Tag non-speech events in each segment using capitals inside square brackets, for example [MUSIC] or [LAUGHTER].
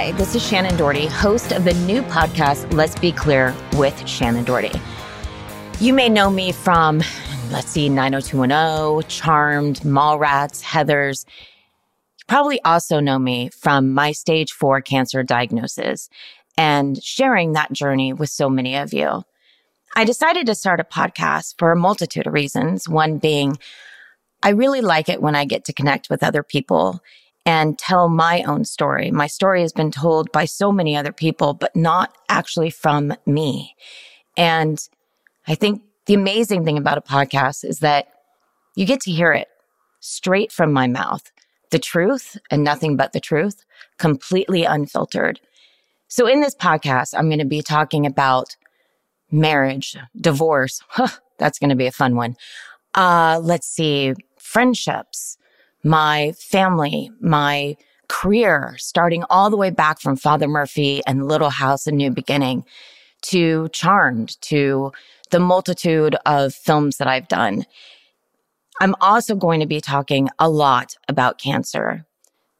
Hi, this is Shannen Doherty, host of the new podcast, Let's Be Clear with Shannen Doherty. You may know me from, let's see, 90210, Charmed, Mallrats, Heathers. You probably also know me from my stage four cancer diagnosis and sharing that journey with so many of you. I decided to start a podcast for a multitude of reasons. One being, I really like it when I get to connect with other people and tell my own story. My story has been told by so many other people, but not actually from me. And I think the amazing thing about a podcast is that you get to hear it straight from my mouth, the truth and nothing but the truth, completely unfiltered. So in this podcast, I'm going to be talking about marriage, divorce. Huh, [LAUGHS] that's going to be a fun one. Uh, let's see, friendships, my family, my career, starting all the way back from Father Murphy and Little House, A New Beginning to Charmed, to the multitude of films that I've done. I'm also going to be talking a lot about cancer,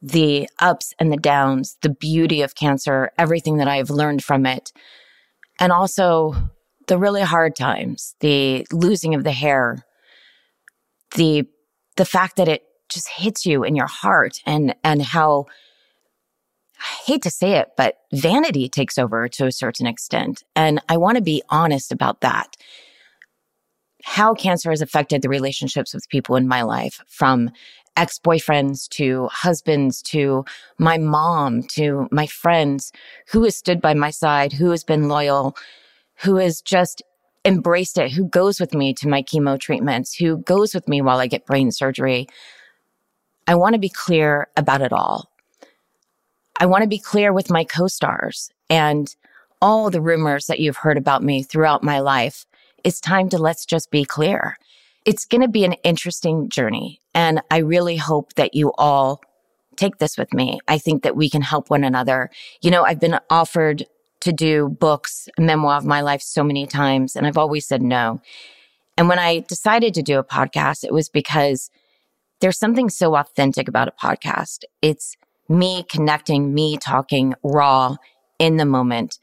the ups and the downs, the beauty of cancer, everything that I've learned from it, and also the really hard times, the losing of the hair, the the fact that it just hits you in your heart and, and how I hate to say it, but vanity takes over to a certain extent. And I want to be honest about that. How cancer has affected the relationships with people in my life from ex boyfriends to husbands to my mom to my friends, who has stood by my side, who has been loyal, who has just embraced it, who goes with me to my chemo treatments, who goes with me while I get brain surgery. I want to be clear about it all. I want to be clear with my co-stars and all the rumors that you've heard about me throughout my life. It's time to let's just be clear. It's going to be an interesting journey. And I really hope that you all take this with me. I think that we can help one another. You know, I've been offered to do books, memoir of my life so many times, and I've always said no. And when I decided to do a podcast, it was because there's something so authentic about a podcast. It's me connecting, me talking raw in the moment.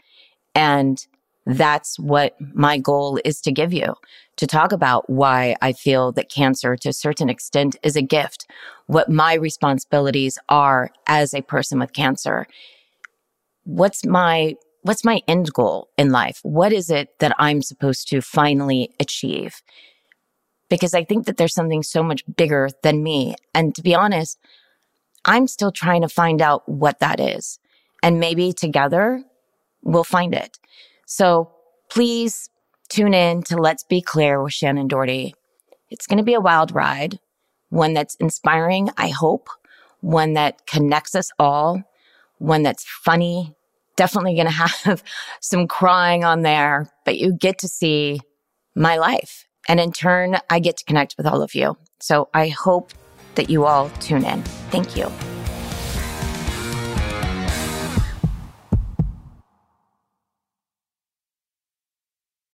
And that's what my goal is to give you to talk about why I feel that cancer to a certain extent is a gift, what my responsibilities are as a person with cancer. What's my what's my end goal in life? What is it that I'm supposed to finally achieve? Because I think that there's something so much bigger than me. And to be honest, I'm still trying to find out what that is. And maybe together we'll find it. So please tune in to Let's Be Clear with Shannen Doherty. It's going to be a wild ride, one that's inspiring, I hope, one that connects us all, one that's funny. Definitely going [LAUGHS] to have some crying on there, but you get to see my life and in turn, I get to connect with all of you. So I hope that you all tune in. Thank you.